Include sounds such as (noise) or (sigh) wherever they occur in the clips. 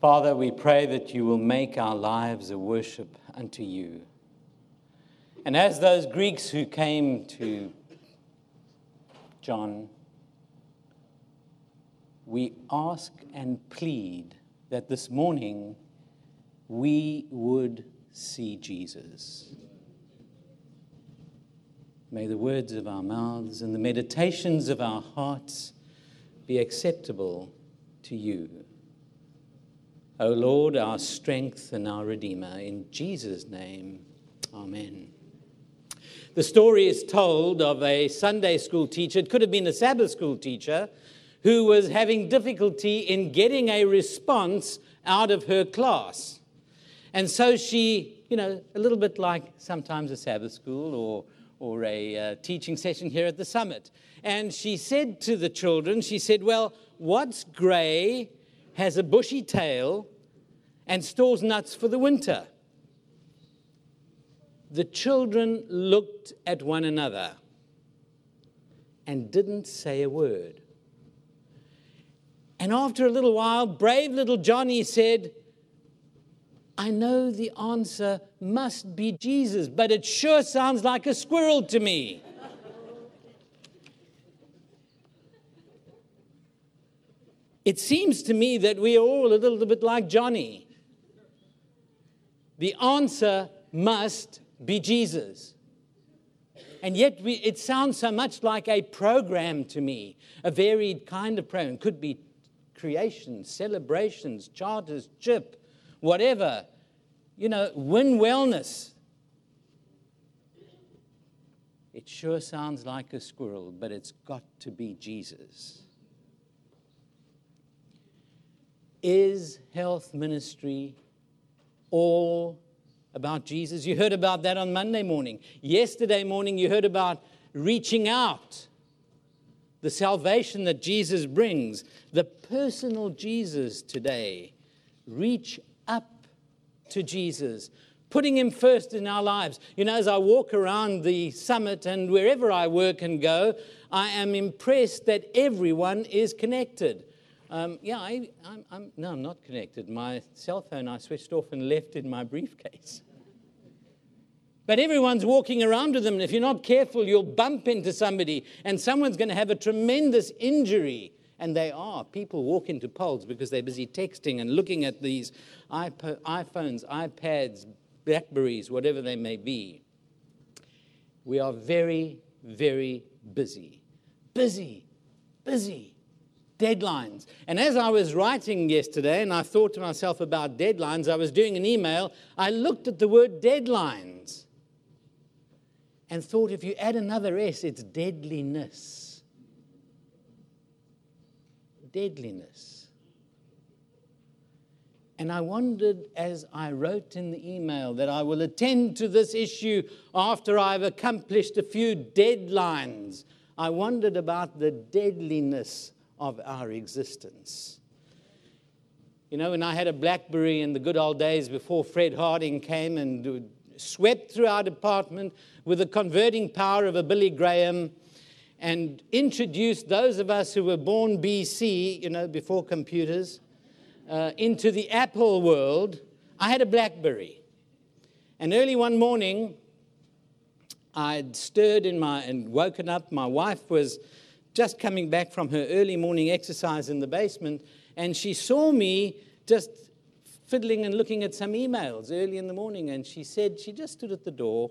Father, we pray that you will make our lives a worship unto you. And as those Greeks who came to John, we ask and plead that this morning we would see Jesus. May the words of our mouths and the meditations of our hearts be acceptable to you. O Lord, our strength and our Redeemer, in Jesus' name, Amen. The story is told of a Sunday school teacher, it could have been a Sabbath school teacher, who was having difficulty in getting a response out of her class. And so she, you know, a little bit like sometimes a Sabbath school or, or a uh, teaching session here at the summit. And she said to the children, she said, Well, what's gray has a bushy tail and stores nuts for the winter. The children looked at one another and didn't say a word. And after a little while, brave little Johnny said, I know the answer must be Jesus, but it sure sounds like a squirrel to me. It seems to me that we are all a little bit like Johnny. The answer must be Jesus. And yet, we, it sounds so much like a program to me, a varied kind of program. Could be creation, celebrations, charters, chip, whatever. You know, win wellness. It sure sounds like a squirrel, but it's got to be Jesus. Is health ministry all about Jesus? You heard about that on Monday morning. Yesterday morning, you heard about reaching out, the salvation that Jesus brings, the personal Jesus today. Reach up to Jesus, putting him first in our lives. You know, as I walk around the summit and wherever I work and go, I am impressed that everyone is connected. Um, yeah, I, I'm, I'm, no, I'm not connected. My cell phone I switched off and left in my briefcase. But everyone's walking around with them, and if you're not careful, you'll bump into somebody, and someone's going to have a tremendous injury. And they are. People walk into poles because they're busy texting and looking at these iPhones, iPads, Blackberries, whatever they may be. We are very, very busy. Busy, busy deadlines. And as I was writing yesterday and I thought to myself about deadlines, I was doing an email, I looked at the word deadlines and thought if you add another S, it's deadliness. Deadliness. And I wondered as I wrote in the email that I will attend to this issue after I've accomplished a few deadlines. I wondered about the deadliness of our existence. You know, when I had a Blackberry in the good old days before Fred Harding came and swept through our department with the converting power of a Billy Graham and introduced those of us who were born BC, you know, before computers, uh, into the Apple world, I had a Blackberry. And early one morning, I'd stirred in my and woken up. My wife was just coming back from her early morning exercise in the basement, and she saw me just fiddling and looking at some emails early in the morning. And she said, she just stood at the door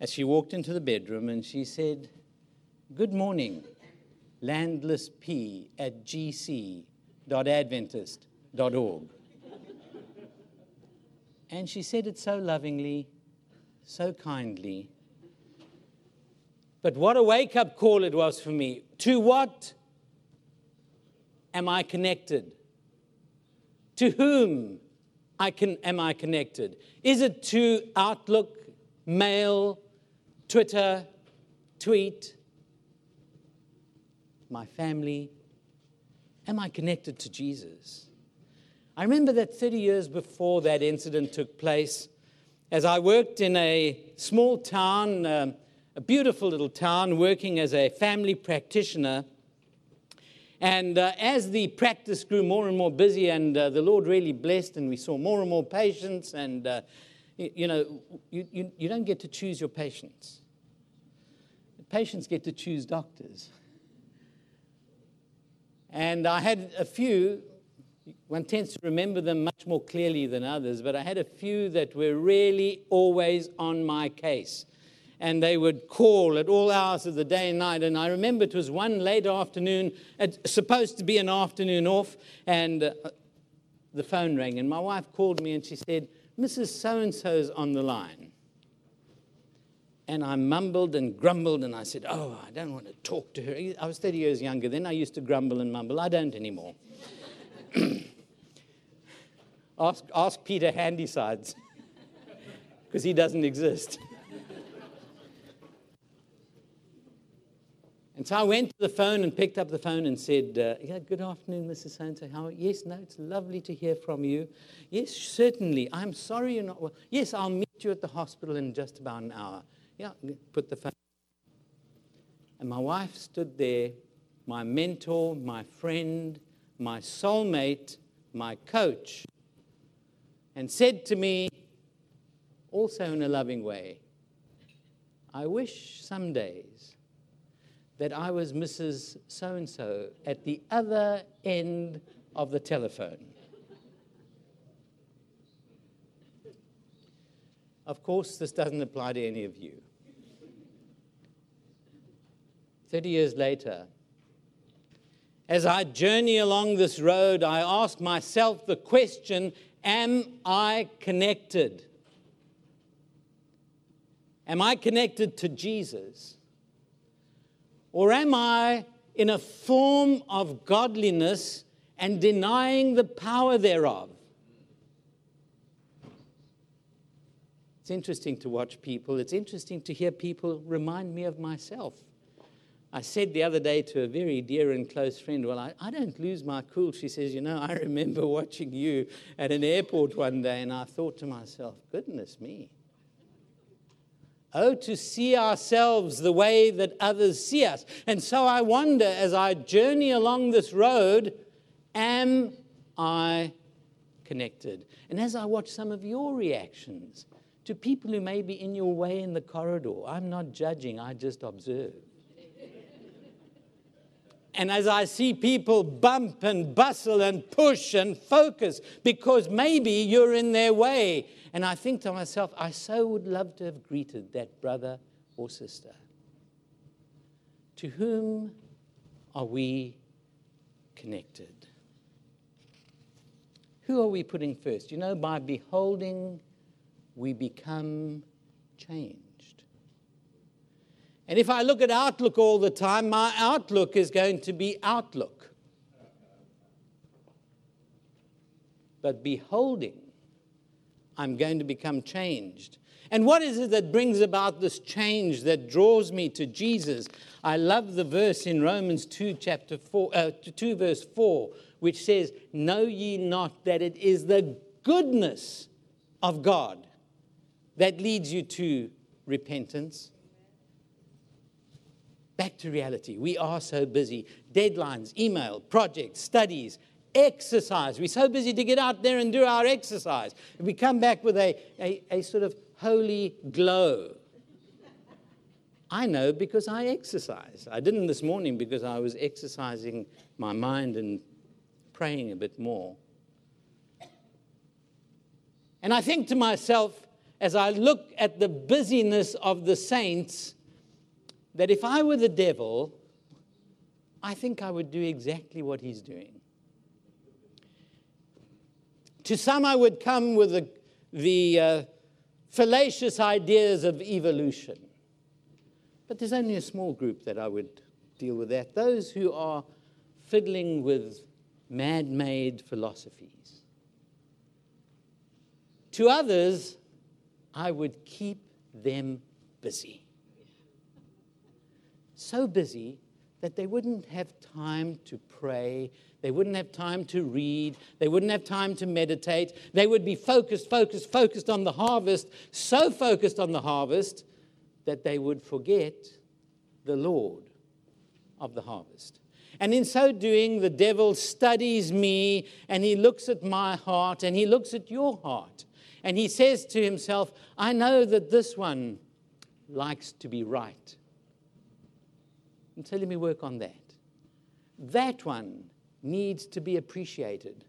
as she walked into the bedroom and she said, Good morning, landlessp at gc.adventist.org. and she said it so lovingly, so kindly. But what a wake up call it was for me. To what am I connected? To whom I can, am I connected? Is it to Outlook, mail, Twitter, tweet, my family? Am I connected to Jesus? I remember that 30 years before that incident took place, as I worked in a small town. Um, a beautiful little town working as a family practitioner. And uh, as the practice grew more and more busy, and uh, the Lord really blessed, and we saw more and more patients, and uh, you, you, know, you, you, you don't get to choose your patients. Patients get to choose doctors. And I had a few, one tends to remember them much more clearly than others, but I had a few that were really always on my case and they would call at all hours of the day and night. And I remember it was one late afternoon, it's supposed to be an afternoon off, and uh, the phone rang. And my wife called me and she said, Mrs. So and so's on the line. And I mumbled and grumbled, and I said, Oh, I don't want to talk to her. I was 30 years younger then. I used to grumble and mumble. I don't anymore. (coughs) ask, ask Peter Handysides, (laughs) because he doesn't exist. And so I went to the phone and picked up the phone and said, uh, yeah, Good afternoon, Mrs. So How? Yes, no, it's lovely to hear from you. Yes, certainly. I'm sorry you're not well. Yes, I'll meet you at the hospital in just about an hour. Yeah, put the phone. And my wife stood there, my mentor, my friend, my soulmate, my coach, and said to me, also in a loving way, I wish some days that I was Mrs. So and so at the other end of the telephone. Of course, this doesn't apply to any of you. 30 years later, as I journey along this road, I ask myself the question Am I connected? Am I connected to Jesus? Or am I in a form of godliness and denying the power thereof? It's interesting to watch people. It's interesting to hear people remind me of myself. I said the other day to a very dear and close friend, Well, I, I, don't lose my cool. She says, You know, I (laughs) remember watching you at an airport one day, and I thought to myself, Goodness me. Oh, to see ourselves the way that others see us. And so I wonder as I journey along this road, am I connected? And as I watch some of your reactions to people who may be in your way in the corridor, I'm not judging, I just observe. And as I see people bump and bustle and push and focus because maybe you're in their way, and I think to myself, I so would love to have greeted that brother or sister. To whom are we connected? Who are we putting first? You know, by beholding, we become changed. And if I look at Outlook all the time, my outlook is going to be Outlook. But beholding, I'm going to become changed. And what is it that brings about this change that draws me to Jesus? I love the verse in Romans 2, chapter 4, uh, 2, verse 4, which says, Know ye not that it is the goodness of God that leads you to repentance? Back to reality. We are so busy. Deadlines, email, projects, studies, exercise. We're so busy to get out there and do our exercise. And we come back with a, a, a sort of holy glow. I know because I exercise. I didn't this morning because I was exercising my mind and praying a bit more. And I think to myself, as I look at the busyness of the saints, that if I were the devil, I think I would do exactly what he's doing. To some, I would come with the, the uh, fallacious ideas of evolution. But there's only a small group that I would deal with that those who are fiddling with man made philosophies. To others, I would keep them busy so busy that they wouldn't have time to pray, they wouldn't have time to read, they wouldn't have time to meditate. They would be focused, focused, focused on the harvest, so focused on the harvest that they would forget the Lord of the harvest. And in so doing, the devil studies me and he looks at my heart and he looks at your heart. And he says to himself, I know that this one likes to be right. And so let me work on that. That one needs to be appreciated.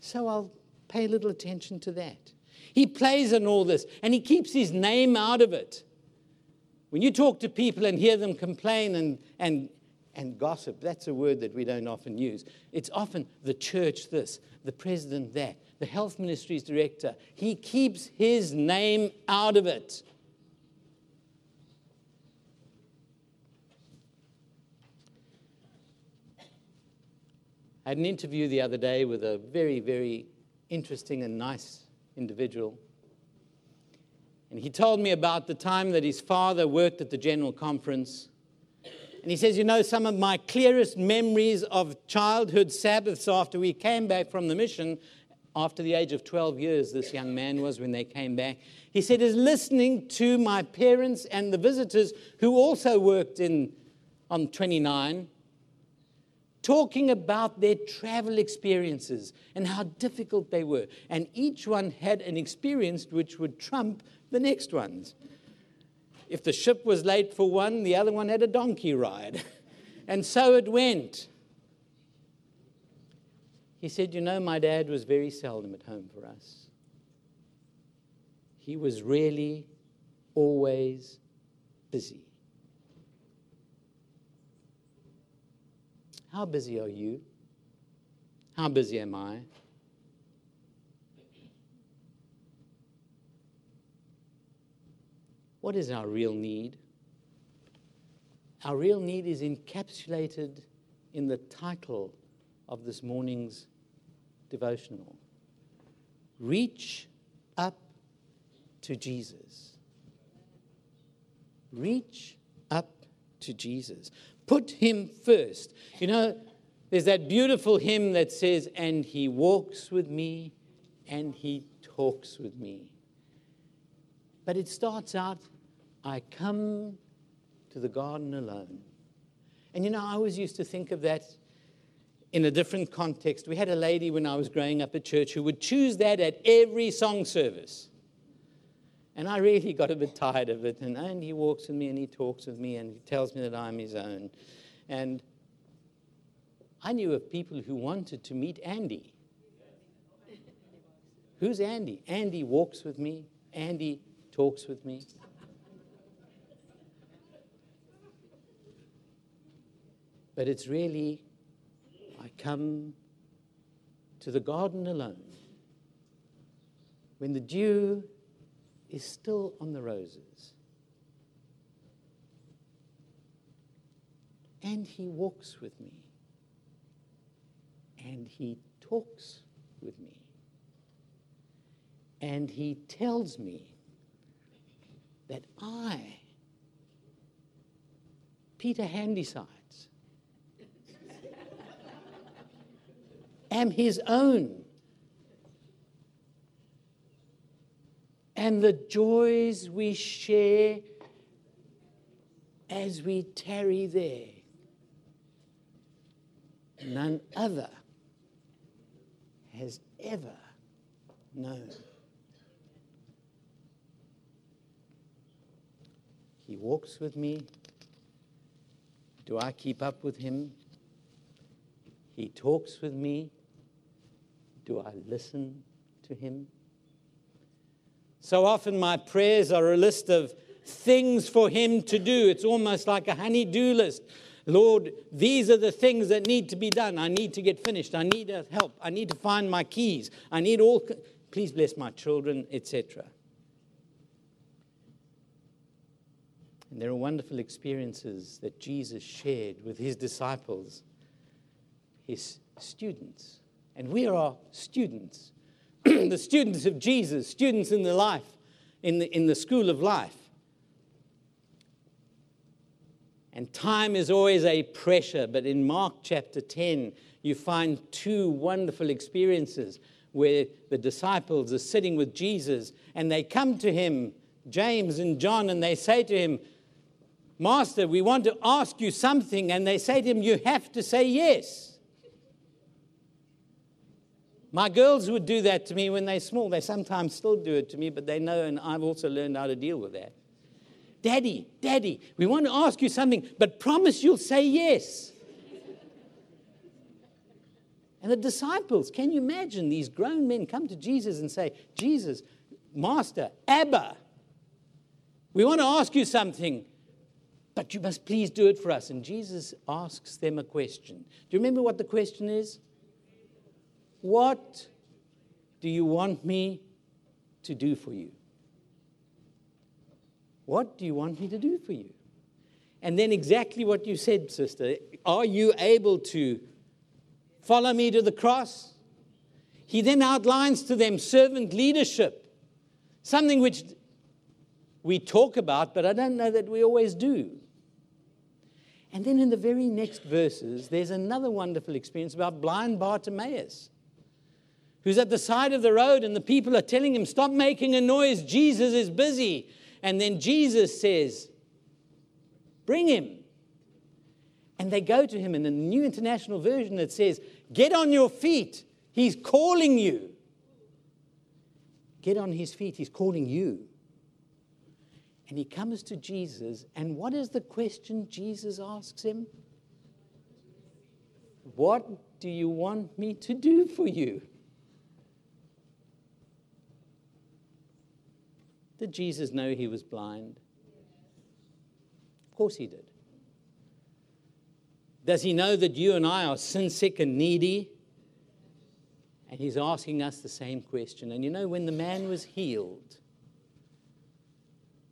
So I'll pay a little attention to that. He plays on all this and he keeps his name out of it. When you talk to people and hear them complain and, and, and gossip, that's a word that we don't often use. It's often the church this, the president that, the health ministry's director. He keeps his name out of it. I had an interview the other day with a very, very interesting and nice individual. And he told me about the time that his father worked at the General Conference. And he says, You know, some of my clearest memories of childhood Sabbaths after we came back from the mission, after the age of 12 years, this young man was when they came back. He said, is listening to my parents and the visitors who also worked in, on 29 talking about their travel experiences and how difficult they were. And each one had an experience which would trump the next one's. If the ship was late for one, the other one had a donkey ride. (laughs) and so it went. He said, You know, my dad was very seldom at home for us. He was really always busy. How busy are you? How busy am I? What is our real need? Our real need is encapsulated in the title of this morning's devotional Reach up to Jesus. Reach up to Jesus. Put him first. You know, there's that beautiful hymn that says, And he walks with me and he talks with me. But it starts out, I come to the garden alone. And you know, I always used to think of that in a different context. We had a lady when I was growing up at church who would choose that at every song service. And I really got a bit tired of it. And, and he walks with me and he talks with me and he tells me that I'm his own. And I knew of people who wanted to meet Andy. Who's Andy? Andy walks with me, Andy talks with me. But it's really, I come to the garden alone. When the dew is still on the roses. And he walks with me. And he talks with me. And he tells me that I, Peter Handysides, (laughs) am his own. And the joys we share as we tarry there. None other has ever known. He walks with me. Do I keep up with him? He talks with me. Do I listen to him? So often my prayers are a list of things for Him to do. It's almost like a honey do list. Lord, these are the things that need to be done. I need to get finished. I need help. I need to find my keys. I need all. Please bless my children, etc. And there are wonderful experiences that Jesus shared with his disciples, his students. And we are students (clears throat) the students of Jesus, students in the life, in the, in the school of life. And time is always a pressure, but in Mark chapter 10, you find two wonderful experiences where the disciples are sitting with Jesus and they come to him, James and John, and they say to him, Master, we want to ask you something. And they say to him, You have to say yes. My girls would do that to me when they're small. They sometimes still do it to me, but they know, and I've also learned how to deal with that. Daddy, Daddy, we want to ask you something, but promise you'll say yes. And the disciples, can you imagine these grown men come to Jesus and say, Jesus, Master, Abba, we want to ask you something, but you must please do it for us. And Jesus asks them a question. Do you remember what the question is? What do you want me to do for you? What do you want me to do for you? And then exactly what you said, sister. Are you able to follow me to the cross? He then outlines to them servant leadership, something which we talk about, but I don't know that we always do. And then in the very next verses, there's another wonderful experience about blind Bartimaeus, who's at the side of the road, and the people are telling him, Stop making a noise, Jesus is busy. And then Jesus says, Bring him. And they go to him. And in the New International Version, it says, Get on your feet. He's calling you. Get on his feet. He's calling you. And he comes to Jesus. And what is the question Jesus asks him? What do you want me to do for you? Did Jesus know he was blind? Of course he did. Does he know that you and I are sin sick and needy? And he's asking us the same question. And you know, when the man was healed,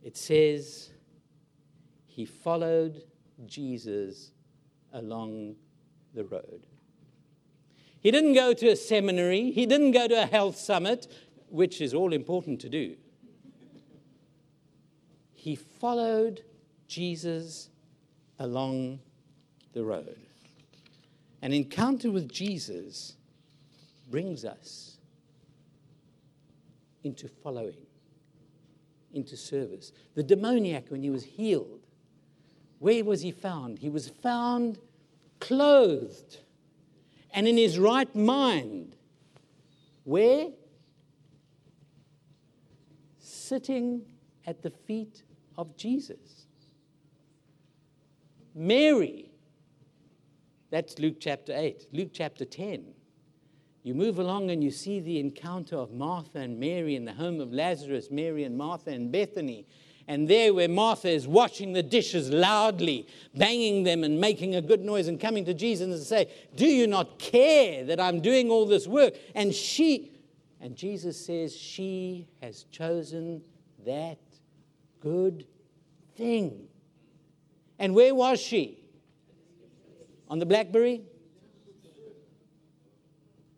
it says he followed Jesus along the road. He didn't go to a seminary, he didn't go to a health summit, which is all important to do he followed Jesus along the road. An encounter with Jesus brings us into following, into service. The demoniac, when he was healed, where was he found? He was found clothed and in his right mind. Where? Sitting at the feet of Jesus. Mary, that's Luke chapter 8. Luke chapter 10. You move along and you see the encounter of Martha and Mary in the home of Lazarus, Mary and Martha and Bethany. And there, where Martha is washing the dishes loudly, banging them and making a good noise, and coming to Jesus and say, Do you not care that I'm doing all this work? And she, and Jesus says, She has chosen that good thing. And where was she? On the Blackberry?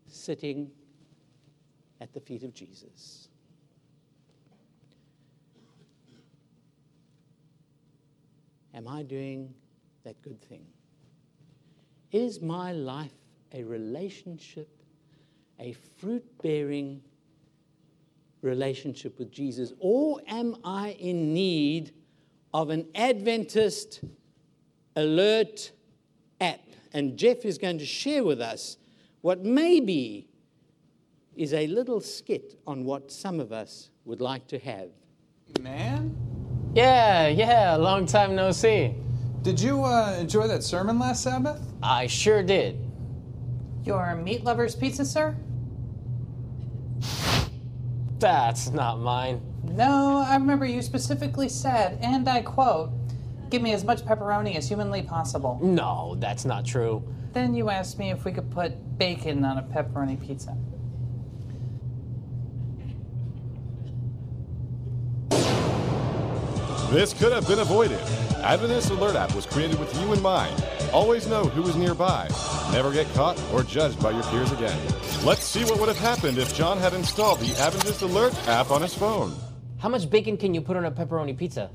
Sitting at the feet of Jesus. Am I doing that good thing? Is my life a relationship, a fruit bearing relationship with Jesus? Or am I in need of an Adventist alert app? And Jeff is going to share with us what maybe is a little skit on what some of us would like to have. Man? Yeah, yeah, long time no see. Did you uh, enjoy that sermon last Sabbath? I sure did. Your meat lover's pizza, sir? That's not mine. No, I remember you specifically said, and I quote, Give me as much pepperoni as humanly possible. No, that's not true. Then you asked me if we could put bacon on a pepperoni pizza. This could have been avoided. Adventist Alert app was created with you in mind. Always know who is nearby. Never get caught or judged by your peers again. Let's see what would have happened if John had installed the Adventist Alert app on his phone. How much bacon can you put on a pepperoni pizza?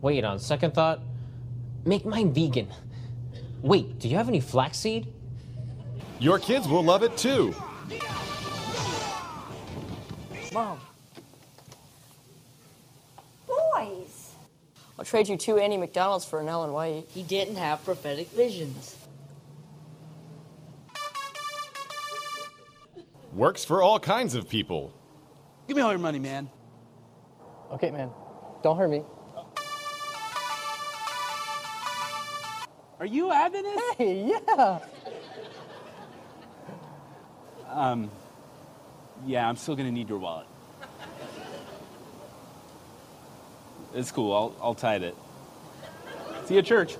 Wait, on second thought, make mine vegan. Wait, do you have any flaxseed? Your kids will love it too. Mom. Boys. I'll trade you two Andy McDonald's for an Ellen White. He didn't have prophetic visions. Works for all kinds of people. Give me all your money, man. Okay, man. Don't hurt me. Are you Adventist? Hey, yeah. Um, yeah, I'm still gonna need your wallet. It's cool. I'll I'll tithe it. See you at church.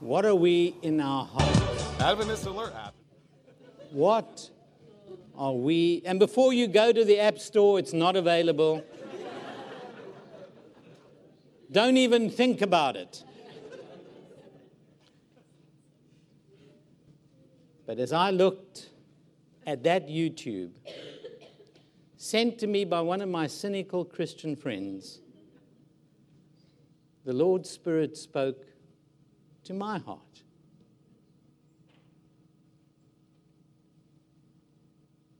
What are we in our hearts? Adventist Alert app. What are we? And before you go to the App Store, it's not available. Don't even think about it. But as I looked at that YouTube, sent to me by one of my cynical Christian friends, the Lord's Spirit spoke to my heart.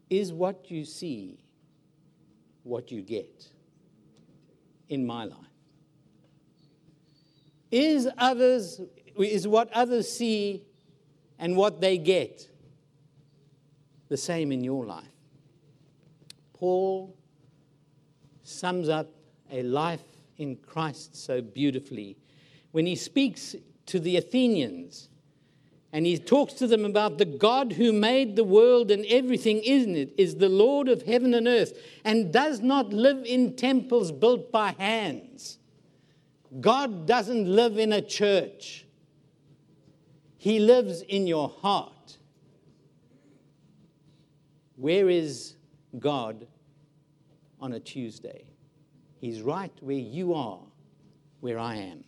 Is what you see what you get in my life? Is others is what others see and what they get the same in your life? Paul sums up a life in Christ so beautifully when he speaks to the Athenians and he talks to them about the God who made the world and everything isn't it is the Lord of heaven and earth and does not live in temples built by hands. God doesn't live in a church. He lives in your heart. Where is God on a Tuesday? He's right where you are, where I am.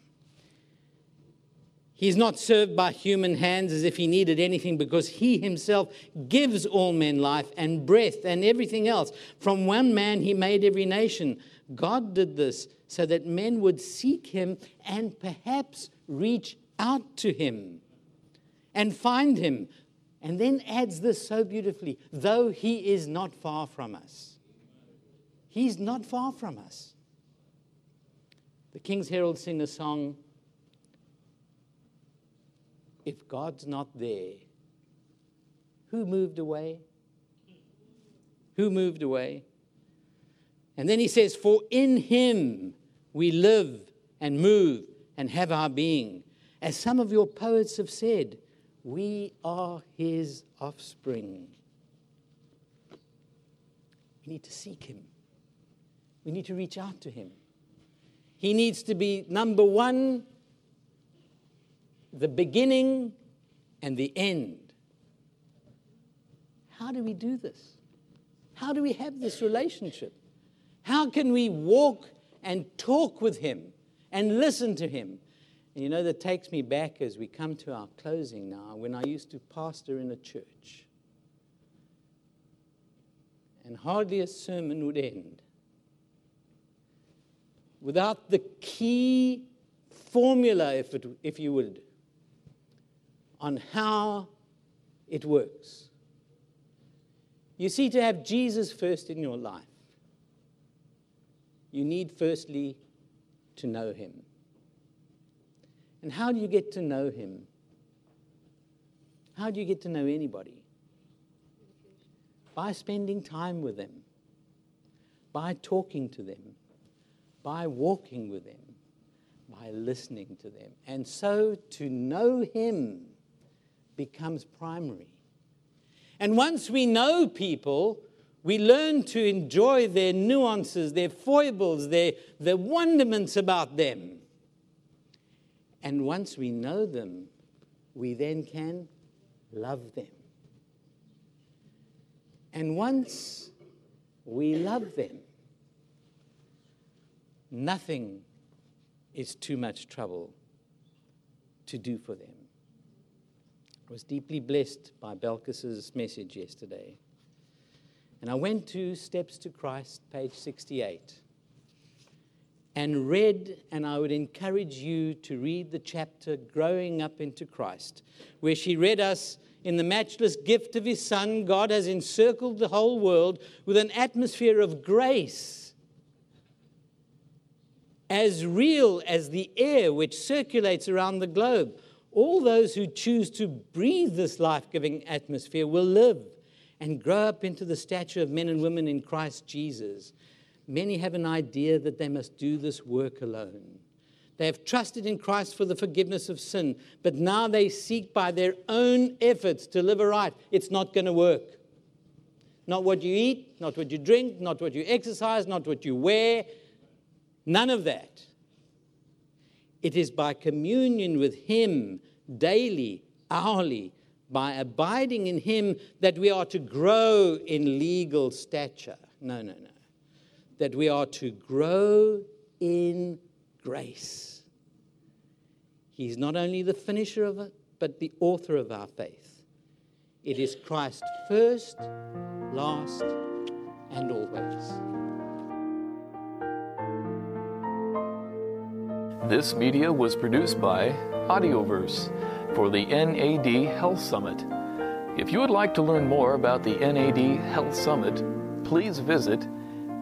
He's not served by human hands as if he needed anything because he himself gives all men life and breath and everything else. From one man he made every nation. God did this so that men would seek him and perhaps reach out to him and find him. And then adds this so beautifully though he is not far from us. He's not far from us. The King's Heralds sing a song if God's not there, who moved away? Who moved away? And then he says, For in him we live and move and have our being. As some of your poets have said, we are his offspring. We need to seek him. We need to reach out to him. He needs to be number one the beginning and the end. How do we do this? How do we have this relationship? How can we walk and talk with Him and listen to Him? And you know, that takes me back as we come to our closing now, when I used to pastor in a church. And hardly a sermon would end without the key formula, if, it, if you would, on how it works. You see, to have Jesus first in your life, you need firstly to know him. And how do you get to know him? How do you get to know anybody? By spending time with them, by talking to them, by walking with them, by listening to them. And so to know him becomes primary. And once we know people, we learn to enjoy their nuances, their foibles, their, the wonderments about them. And once we know them, we then can love them. And once we love them, nothing is too much trouble to do for them. I was deeply blessed by Belkis's message yesterday. And I went to Steps to Christ, page 68, and read, and I would encourage you to read the chapter Growing Up into Christ, where she read us In the matchless gift of His Son, God has encircled the whole world with an atmosphere of grace as real as the air which circulates around the globe. All those who choose to breathe this life giving atmosphere will live and grow up into the stature of men and women in Christ Jesus. Many have an idea that they must do this work alone. They have trusted in Christ for the forgiveness of sin, but now they seek by their own efforts to live aright. It's not going to work. Not what you eat, not what you drink, not what you exercise, not what you wear, none of that. It is by communion with Him daily, hourly, by abiding in Him that we are to grow in legal stature. No, no, no. That we are to grow in grace. He's not only the finisher of it, but the author of our faith. It is Christ first, last, and always. This media was produced by Audioverse for the NAD Health Summit. If you would like to learn more about the NAD Health Summit, please visit